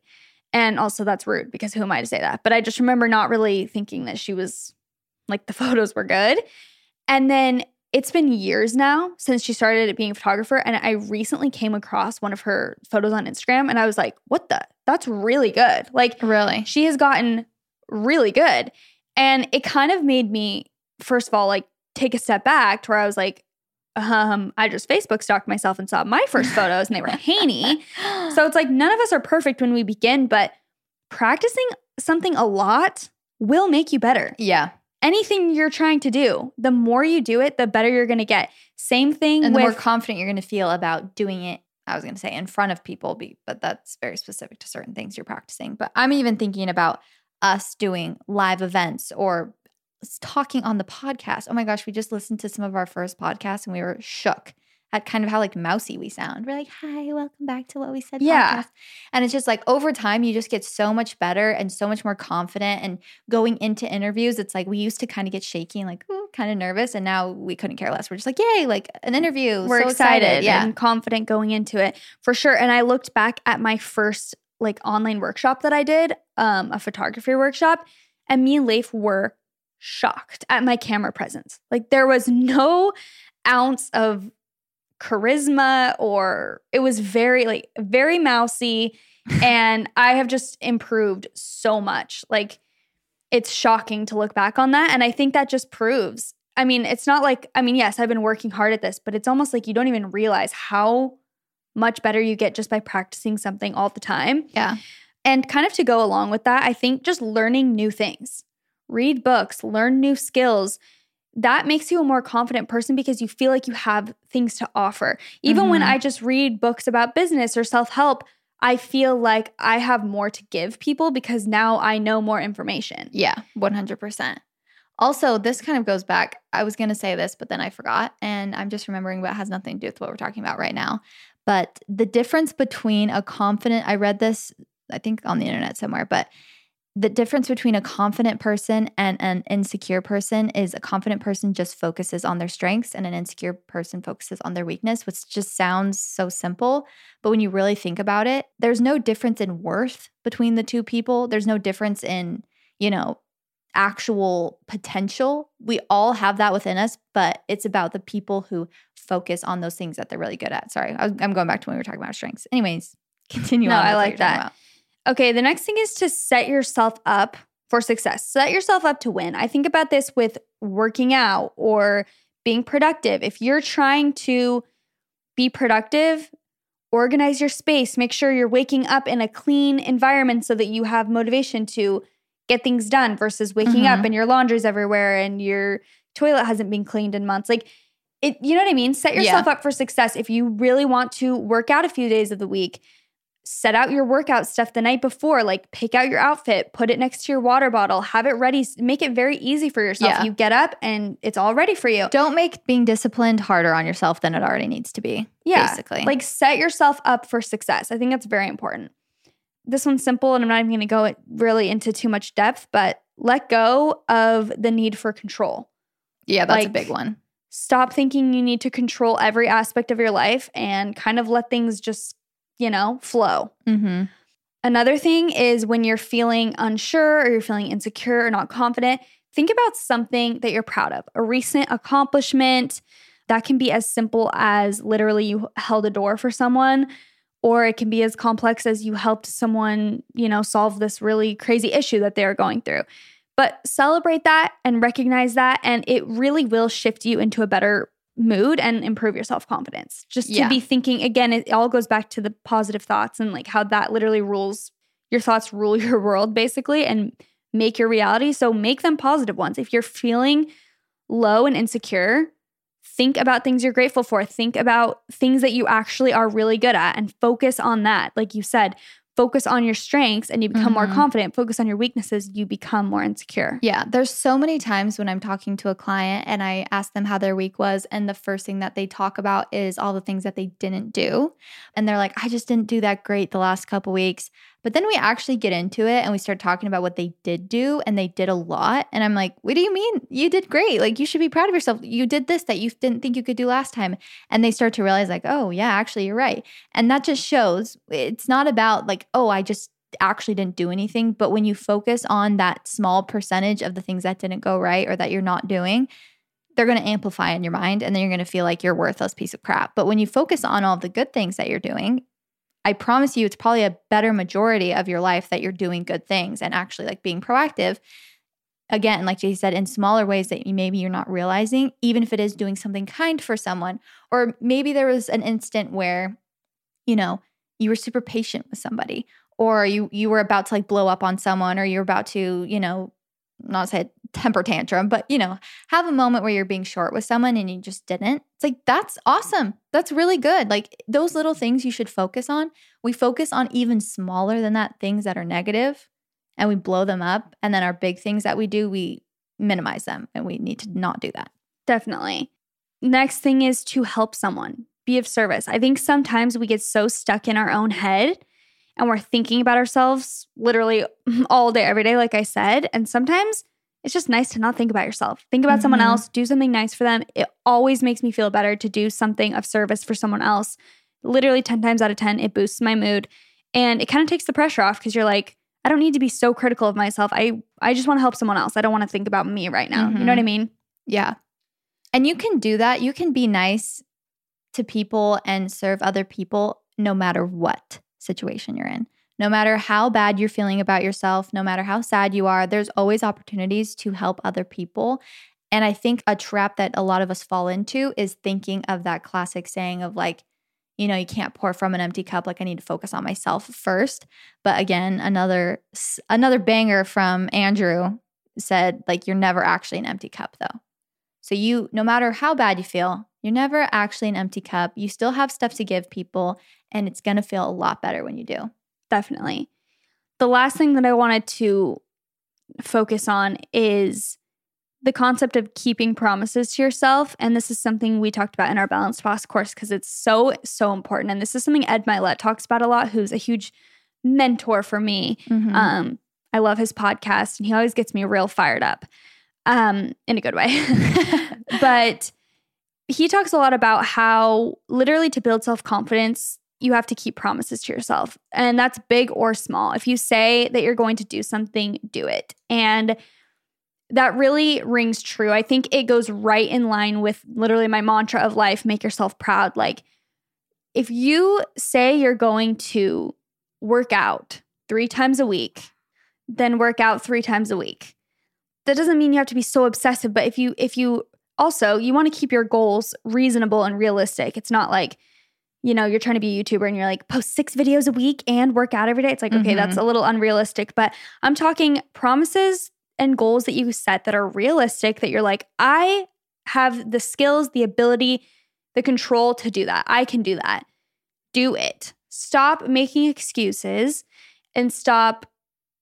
S2: And also that's rude because who am I to say that? But I just remember not really thinking that she was like the [LAUGHS] photos were good. And then it's been years now since she started being a photographer. And I recently came across one of her photos on Instagram and I was like, what the? That's really good. Like
S3: Really?
S2: she has gotten really good. And it kind of made me, first of all, like take a step back to where I was like, um, I just Facebook stalked myself and saw my first photos and they were haney. [LAUGHS] So it's like none of us are perfect when we begin, but practicing something a lot will make you better.
S3: yeah.
S2: Anything you're trying to do, the more you do it, the better you're going to get. Same thing
S3: And the
S2: with
S3: more confident you're going to feel about doing it, I was going to say in front of people, be- but that's very specific to certain things you're practicing. But I'm even thinking about us doing live events or talking on the podcast. Oh my gosh, we just listened to some of our first podcasts and we were shook at kind of how like mousy we sound. We're like, hi, welcome back to what we said.
S2: Yeah.
S3: podcast." And it's just like over time, you just get so much better and so much more confident. And going into interviews, it's like we used to kind of get shaky and like, ooh, kind of nervous. And now we couldn't care less. We're just like, yay, like an interview.
S2: We're
S3: so
S2: excited,
S3: Yeah.
S2: and confident going into it for sure. And I looked back at my first like online workshop that I did, um, a photography workshop, and me and Leif were shocked at my camera presence. Like there was no ounce of charisma or it was very like very mousy [LAUGHS] and I have just improved so much. Like it's shocking to look back on that and I think that just proves. I mean, it's not like I mean, yes, I've been working hard at this, but it's almost like you don't even realize how much better you get just by practicing something all the time.
S3: Yeah.
S2: And kind of to go along with that, I think just learning new things, read books, learn new skills. That makes you a more confident person because you feel like you have things to offer. Even when
S3: Mhm.
S2: I just read books about business or self help, I feel like I have more to give people because now I know more information.
S3: Yeah, 100%. Also, this kind of goes back. I was going to say this, but then I forgot. And I'm just remembering, but it has nothing to do with what we're talking about right now. But the difference between a confident, I read this, I think on the internet somewhere, but the difference between a confident person and an insecure person is a confident person just focuses on their strengths and an insecure person focuses on their weakness, which just sounds so simple. But when you really think about it, there's no difference in worth between the two people. There's no difference in, you know, actual potential. We all have that within us, but it's about the people who focus on those things that they're really good at. Sorry, I'm going back to when we were talking about strengths. Anyways, [LAUGHS] continue
S2: No,
S3: on.
S2: I like that. Okay, the next thing is to set yourself up for success. Set yourself up to win. I think about this with working out or being productive. If you're trying to be productive, organize your space, make sure you're waking up in a clean environment so that you have motivation to get things done versus waking up
S3: Mhm.
S2: and your laundry's everywhere and your toilet hasn't been cleaned in months. Like it, you know what I mean? Set yourself up for success. If you really want to work out a few days of the week, set out your workout stuff the night before. Like pick out your outfit, put it next to your water bottle, have it ready. Make it very easy for yourself.
S3: Yeah.
S2: You get up and it's all ready for you.
S3: Don't make being disciplined harder on yourself than it already needs to be.
S2: Yeah,
S3: basically.
S2: Like set yourself up for success. I think that's very important. This one's simple and I'm not even going to go really into too much depth, but let go of the need for control.
S3: yeah, that's a big one.
S2: Stop thinking you need to control every aspect of your life and kind of let things just, you know, flow.
S3: Mm-hmm.
S2: Another thing is when you're feeling unsure or you're feeling insecure or not confident, think about something that you're proud of, a recent accomplishment. That can be as simple as literally you held a door for someone, or it can be as complex as you helped someone, you know, solve this really crazy issue that they're going through. But celebrate that and recognize that, and it really will shift you into a better mood and improve your self confidence. Just to
S3: Yeah.
S2: be thinking again, it all goes back to the positive thoughts and like how that literally rules your thoughts, rule [LAUGHS] your world basically, and make your reality. So make them positive ones. If you're feeling low and insecure, think about things you're grateful for. Think about things that you actually are really good at and focus on that. Like you said, focus on your strengths and you become more
S3: Mhm.
S2: confident. Focus on your weaknesses, you become more insecure.
S3: Yeah, there's so many times when I'm talking to a client and I ask them how their week was, and the first thing that they talk about is all the things that they didn't do. And they're like, I just didn't do that great the last couple weeks. But then we actually get into it and we start talking about what they did do, and they did a lot. And I'm like, what do you mean? You did great. Like, you should be proud of yourself. You did this that you didn't think you could do last time. And they start to realize, like, oh, yeah, actually, you're right. And that just shows it's not about like, oh, I just actually didn't do anything. But when you focus on that small percentage of the things that didn't go right or that you're not doing, they're going to amplify in your mind and then you're going to feel like you're worthless piece of crap. But when you focus on all the good things that you're doing, I promise you it's probably a better majority of your life that you're doing good things and actually like being proactive. Again, like Jay said, in smaller ways that maybe you're not realizing, even if it is doing something kind for someone. Or maybe there was an instant where, you know, you were super patient with somebody or you you were about to like blow up on someone or you're about to you know not say temper tantrum but you know have a moment where you're being short with someone and you just didn't it's like that's awesome that's really good like those little things you should focus on we focus on even smaller than that things that are negative and we blow them up and then our big things that we do we minimize them and we need to not do that
S2: Definitely. Next thing is to help someone. be of service. I think sometimes we get so stuck in our own head and we're thinking about ourselves literally [LAUGHS] all day, every day, like I said. And sometimes it's just nice to not think about yourself. Think about someone
S3: Mhm.
S2: else, do something nice for them. It always makes me feel better to do something of service for someone else. Literally 10 times out of 10, it boosts my mood. And it kind of takes the pressure off because you're like, I don't need to be so critical of myself. I I just want to help someone else. I don't want to think about me right now. You know what I mean?
S3: Yeah. And you can do that. You can be nice to people and serve other people no matter what situation you're in. No matter how bad you're feeling about yourself, no matter how sad you are, there's always opportunities to help other people. And I think a trap that a lot of us fall into is thinking of that classic saying of like, you know, you can't pour from an empty cup. Like I need to focus on myself first. But again, another another banger from Andrew said like you're never actually an empty cup though. So you no matter how bad you feel, you're never actually an empty cup. You still have stuff to give people and it's going to feel a lot better when you do.
S2: Definitely. The last thing that I wanted to focus on is the concept of keeping promises to yourself. And this is something we talked about in our balanced boss course because it's so, so important. And this is something Ed Mylett talks about a lot, who's a huge mentor for me.
S3: Mm-hmm.
S2: Um, I love his podcast and he always gets me real fired up um, in a good way. [LAUGHS] but he talks a lot about how literally to build self confidence, you have to keep promises to yourself. And that's big or small. If you say that you're going to do something, do it. And that really rings true. I think it goes right in line with literally my mantra of life make yourself proud. Like, if you say you're going to work out three times a week, then work out three times a week. That doesn't mean you have to be so obsessive, but if you, if you also, you want to keep your goals reasonable and realistic. It's not like, you know, you're trying to be a YouTuber and you're like, post six videos a week and work out every day. It's like, okay, that's mm-hmm. a little unrealistic. But I'm talking promises and goals that you set that are realistic, that you're like, I have the skills, the ability, the control to do that. I can do that. Do it. Stop making excuses and stop,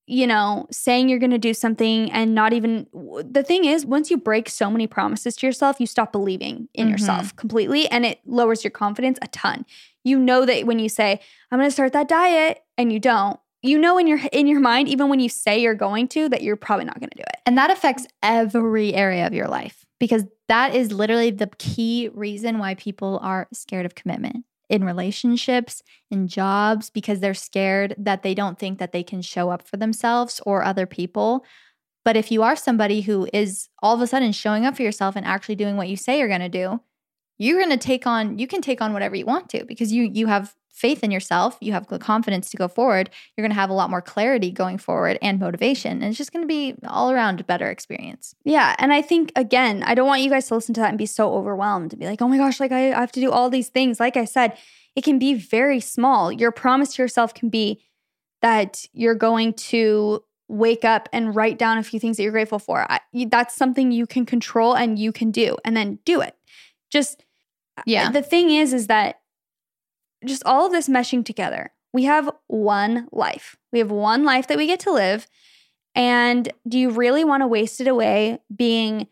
S2: you know, saying you're going to do something and not even. The thing is, once you break so many promises to yourself, you stop believing in
S3: Mhm.
S2: yourself completely and it lowers your confidence a ton. You know that when you say, I'm going to start that diet and you don't, you know in your in your mind even when you say you're going to that you're probably not going to do it.
S3: And that affects every area of your life because that is literally the key reason why people are scared of commitment in relationships, in jobs, because they're scared that they don't think that they can show up for themselves or other people. But if you are somebody who is all of a sudden showing up for yourself and actually doing what you say you're going to do, you're going to take on you can take on whatever you want to because you you have faith in yourself, you have the confidence to go forward. You're going to have a lot more clarity going forward and motivation. And it's just going to be all around a better experience.
S2: Yeah. And I think, again, I don't want you guys to listen to that and be so overwhelmed and be like, oh my gosh, like I, I have to do all these things. Like I said, it can be very small. Your promise to yourself can be that you're going to wake up and write down a few things that you're grateful for. I, that's something you can control and you can do, and then do it. Just uh,
S3: Yeah.
S2: the thing is, is that just all of this meshing together. We have one life. We have one life that we get to live. And do you really want to waste it away being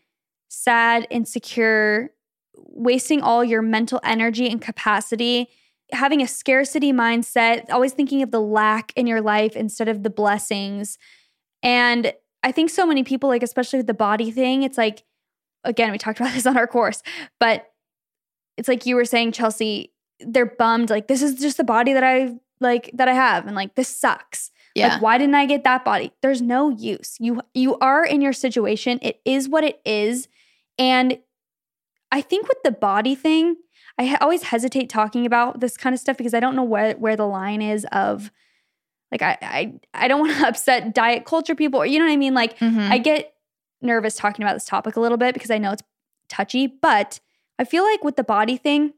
S2: sad, insecure, wasting all your mental energy and capacity, having a scarcity mindset, always thinking of the lack in your life instead of the blessings? And I think so many people, like, especially with the body thing, it's like, again, we talked about [LAUGHS] this on our course, but it's like you were saying, Chelsey, they're bummed. Like, this is just the body that I like, that I have. And like, this sucks.
S3: Yeah.
S2: Like, why didn't I get that body? There's no use. You you are in your situation. It is what it is. And I think with the body thing, I ha- always hesitate talking about this kind of stuff because I don't know where where the line is of like I I I don't [LAUGHS] want to upset diet culture people or you know what I mean? Like
S3: Mhm.
S2: I get nervous talking about this topic a little bit because I know it's touchy, but I feel like with the body thing,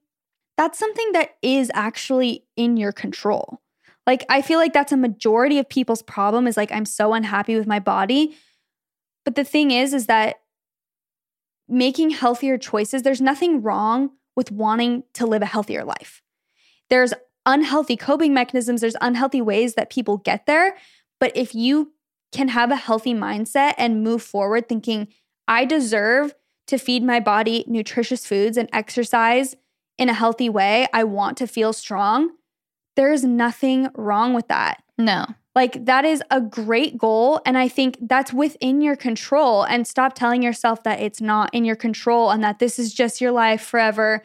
S2: that's something that is actually in your control. Like I feel like that's a majority of people's problem is like I'm so unhappy with my body. But the thing is is that making healthier choices, there's nothing wrong with wanting to live a healthier life. There's unhealthy coping mechanisms, there's unhealthy ways that people get there, but if you can have a healthy mindset and move forward thinking I deserve to feed my body nutritious foods and exercise in a healthy way. I want to feel strong. There's nothing wrong with that.
S3: No.
S2: Like that is a great goal. And I think that's within your control. And stop telling yourself that it's not in your control and that this is just your life forever.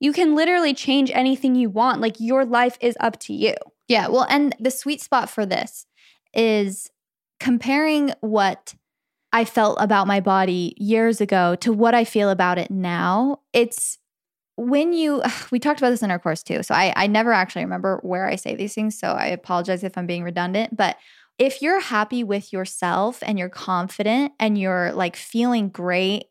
S2: You can literally change anything you want. Like your life is up to you.
S3: Yeah. Well, and the sweet spot for this is comparing what I felt about my body years ago to what I feel about it now. It's when you [SIGHS] we talked about this in our course too so I, I never actually remember where i say these things so i apologize if i'm being redundant but if you're happy with yourself and you're confident and you're like feeling great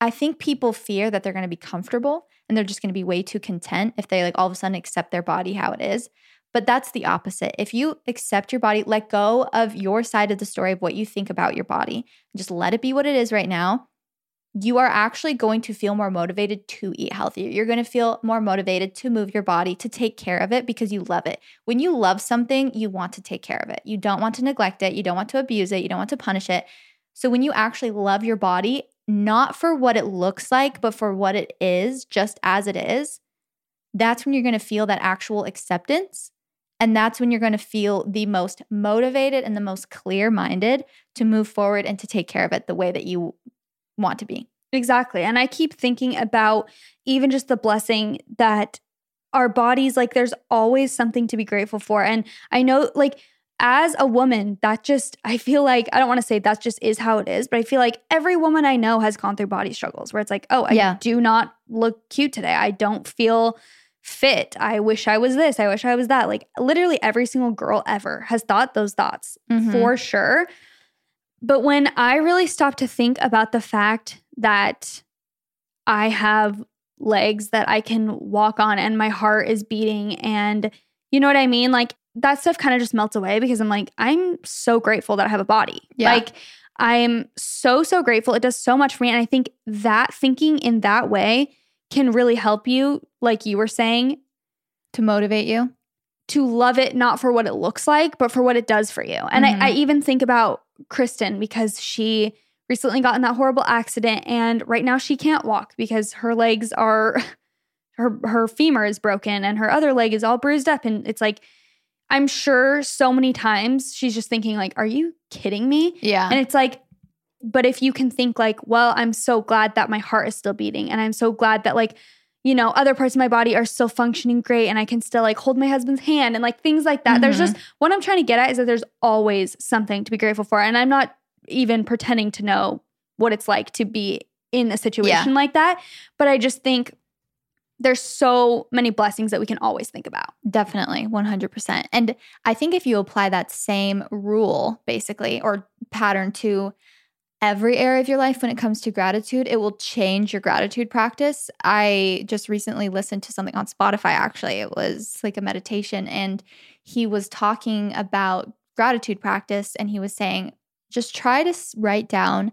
S3: i think people fear that they're going to be comfortable and they're just going to be way too content if they like all of a sudden accept their body how it is but that's the opposite. If you accept your body let go of your side of the story of what you think about your body. Just let it be what it is right now you are actually going to feel more motivated to eat healthier. You're going to feel more motivated to move your body, to take care of it because you love it. When you love something, you want to take care of it. You don't want to neglect it. You don't want to abuse it. You don't want to punish it. So when you actually love your body, not for what it looks like, but for what it is, just as it is, that's when you're going to feel that actual acceptance. And that's when you're going to feel the most motivated and the most clear minded to move forward and to take care of it the way that you want to be.
S2: Exactly. And I keep thinking about even just the blessing that our bodies, like, there's always something to be grateful for. And I know, like, as a woman, that just, I feel like, I don't want to say that just is how it is, but I feel like every woman I know has gone through body struggles where it's like, oh, I
S3: Yeah.
S2: do not look cute today. I don't feel fit. I wish I was this. I wish I was that. Like, literally every single girl ever has thought those thoughts
S3: Mhm.
S2: for sure. But when I really stopped to think about the fact that I have legs that I can walk on and my heart is beating, and you know what I mean? Like that stuff kind of just melts away because I'm like, I'm so grateful that I have a body.
S3: Yeah.
S2: Like, I'm so, so grateful. It does so much for me. And I think that thinking in that way can really help you, like you were saying,
S3: To motivate you.
S2: to love it not for what it looks like, but for what it does for you. And
S3: Mhm.
S2: I, I even think about Kristen because she recently got in that horrible accident and right now she can't walk because her legs are [LAUGHS] her her femur is broken and her other leg is all bruised up and it's like I'm sure so many times she's just thinking like are you kidding me?
S3: Yeah.
S2: And it's like, but if you can think like, well, I'm so glad that my heart is still beating and I'm so glad that like, you know, other parts of my body are still functioning great and I can still like hold my husband's hand and like things like that. There's
S3: Mhm.
S2: just what I'm trying to get at is that there's always something to be grateful for. And I'm not even pretending to know what it's like to be in a situation like that. But I just think there's so many blessings that we can always think about.
S3: Definitely, 100%. And I think if you apply that same rule, basically, or pattern to every area of your life when it comes to gratitude, it will change your gratitude practice. I just recently listened to something on Spotify, actually. It was like a meditation, and he was talking about gratitude practice. And he was saying, just try to write down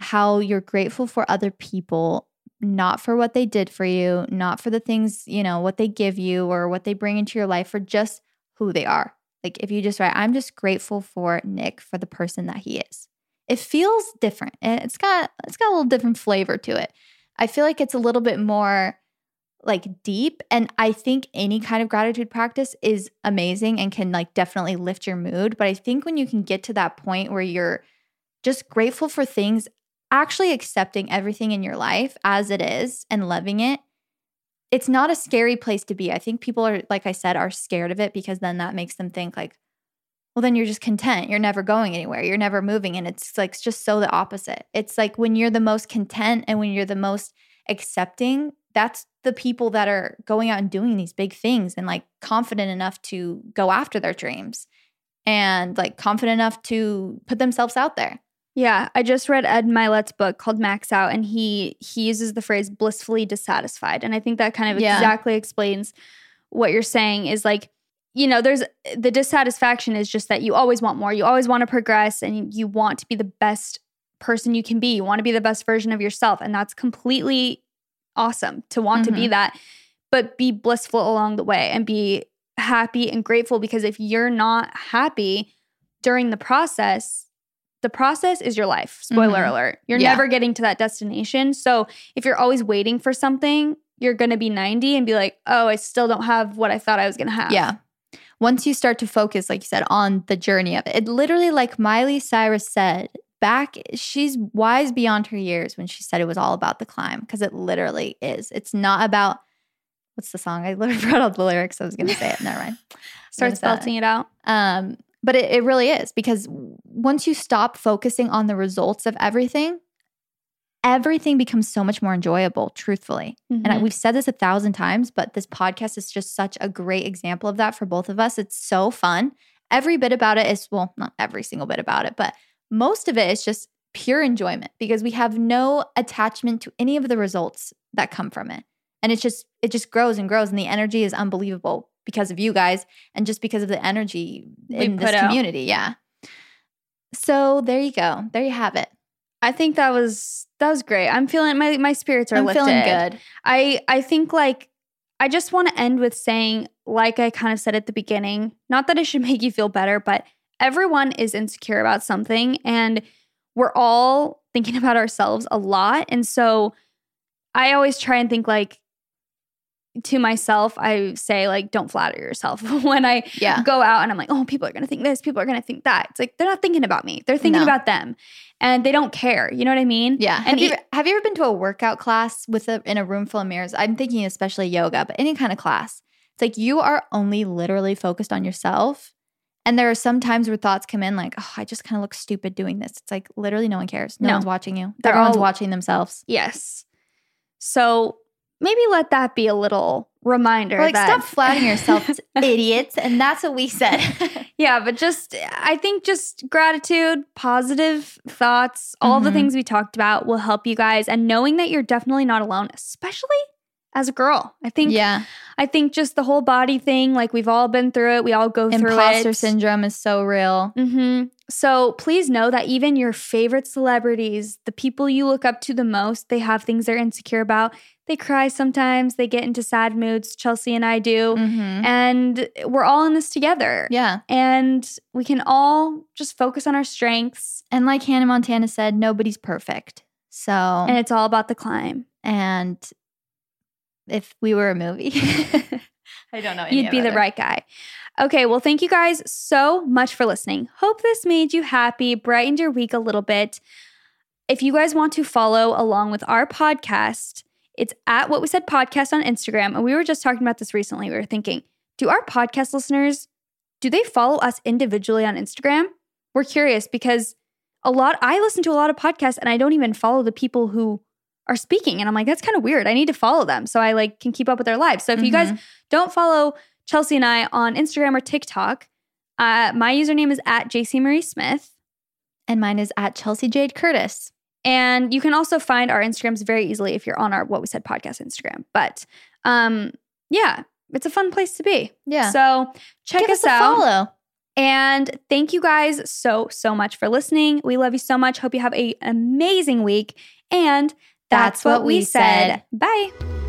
S3: how you're grateful for other people not for what they did for you, not for the things, you know, what they give you or what they bring into your life, for just who they are. Like if you just write, I'm just grateful for Nick for the person that he is. It feels different. It's got it's got a little different flavor to it. I feel like it's a little bit more like deep and I think any kind of gratitude practice is amazing and can like definitely lift your mood, but I think when you can get to that point where you're just grateful for things actually accepting everything in your life as it is and loving it it's not a scary place to be i think people are like i said are scared of it because then that makes them think like well then you're just content you're never going anywhere you're never moving and it's like it's just so the opposite it's like when you're the most content and when you're the most accepting that's the people that are going out and doing these big things and like confident enough to go after their dreams and like confident enough to put themselves out there
S2: Yeah, I just read Ed Mylett's book called Max Out, and he he uses the phrase blissfully dissatisfied, and I think that kind of
S3: Yeah.
S2: exactly explains what you're saying. Is like, you know, there's the dissatisfaction is just that you always want more, you always want to progress, and you want to be the best person you can be. You want to be the best version of yourself, and that's completely awesome to want to be that. But be blissful along the way, and be happy and grateful because if you're not happy during the process the process is your life. Spoiler
S3: Mhm.
S2: alert. You're
S3: Yeah.
S2: never getting to that destination. So if you're always waiting for something, you're going to be 90 and be like, oh, I still don't have what I thought I was going to have.
S3: Yeah. Once you start to focus, like you said, on the journey of it, it literally, like Miley Cyrus said, back, she's wise beyond her years when she said it was all about the climb because it literally is. It's not about what's the song? I [LAUGHS] literally brought out the lyrics. I was going to say it. Never mind. [LAUGHS]
S2: Start spelling it out.
S3: Um, but it, it really is because once you stop focusing on the results of everything, everything becomes so much more enjoyable, truthfully. And I,
S2: Mhm.
S3: we've said this a thousand times, but this podcast is just such a great example of that for both of us. It's so fun. Every bit about it is, well, not every single bit about it, but most of it is just pure enjoyment because we have no attachment to any of the results that come from it. And it's just, it just grows and grows. And the energy is unbelievable because of you guys and just because of the energy
S2: We
S3: in this
S2: out.
S3: community. Yeah. So there you go. There you have it.
S2: I think that was that was great. I'm feeling my my spirits are
S3: I'm
S2: lifted.
S3: feeling good.
S2: I I think like I just want to end with saying like I kind of said at the beginning, not that it should [LAUGHS] make you feel better, but everyone is insecure about something and we're all thinking [LAUGHS] about ourselves a lot and so I always try and think like to myself, I say like don't flatter yourself [LAUGHS] when I
S3: Yeah.
S2: go out and I'm like, oh, people are gonna think this, people are gonna think that. It's like they're not thinking about me. They're thinking
S3: No.
S2: about them. And they don't care. You know what I mean?
S3: Yeah.
S2: And
S3: have, you, ever- have you ever been to a workout class with a in a room full of mirrors? I'm thinking especially yoga, but any kind of class. It's like you are only literally focused on yourself. And there are some times where thoughts come in like, oh, I just kind of look stupid doing this. It's like literally no one cares. No,
S2: No.
S3: one's watching you.
S2: They're
S3: Everyone's
S2: all-
S3: watching themselves.
S2: Yes. So maybe let that be a little reminder.
S3: Like,
S2: that,
S3: stop flattering yourselves, [LAUGHS] idiots. And that's what we said. [LAUGHS]
S2: yeah, but just I think just gratitude, positive thoughts, all the
S3: Mhm.
S2: things we talked about will help you guys. And knowing that you're definitely not alone, especially as a girl. I think
S3: yeah.
S2: I think just the whole body thing, like we've all been through it. We all go through it.
S3: Imposter syndrome is so real.
S2: hmm So please know that even your favorite celebrities, the people you look up to the most, they have things they're insecure about. They cry sometimes, they get into sad moods. Chelsey and I do.
S3: Mhm.
S2: And we're all in this together.
S3: Yeah.
S2: And we can all just focus on our strengths.
S3: And like Hannah Montana said, nobody's perfect. So,
S2: And it's all about the climb.
S3: and if we were a movie, [LAUGHS] I don't know.
S2: You'd be the
S3: other-
S2: right guy. Okay, well, thank you guys so much for listening. Hope this made you happy, brightened your week a little bit. If you guys want to follow along with our podcast, it's at What We Said Podcast on Instagram. And we were just talking about this recently. We were thinking, do our podcast listeners, do they follow us individually on Instagram? We're curious because a lot, I listen to a lot of podcasts and I don't even follow the people who are speaking. And I'm like, that's kind of weird. I need to follow them so I like can keep up with their lives. So if you guys
S3: Mhm.
S2: don't follow Chelsey and I on Instagram or TikTok, uh, my username is at Jaci Marie Smith.
S3: And mine is at Chelsey Jade Curtis.
S2: And you can also find our Instagrams very easily if you're on our What We Said podcast Instagram. But um, yeah, it's a fun place to be.
S3: Yeah.
S2: So check
S3: Give
S2: us,
S3: us,
S2: out.
S3: follow.
S2: And thank you guys so, so much for listening. We love you so much. Hope you have a, an amazing week. And
S3: That's what we said.
S2: Bye.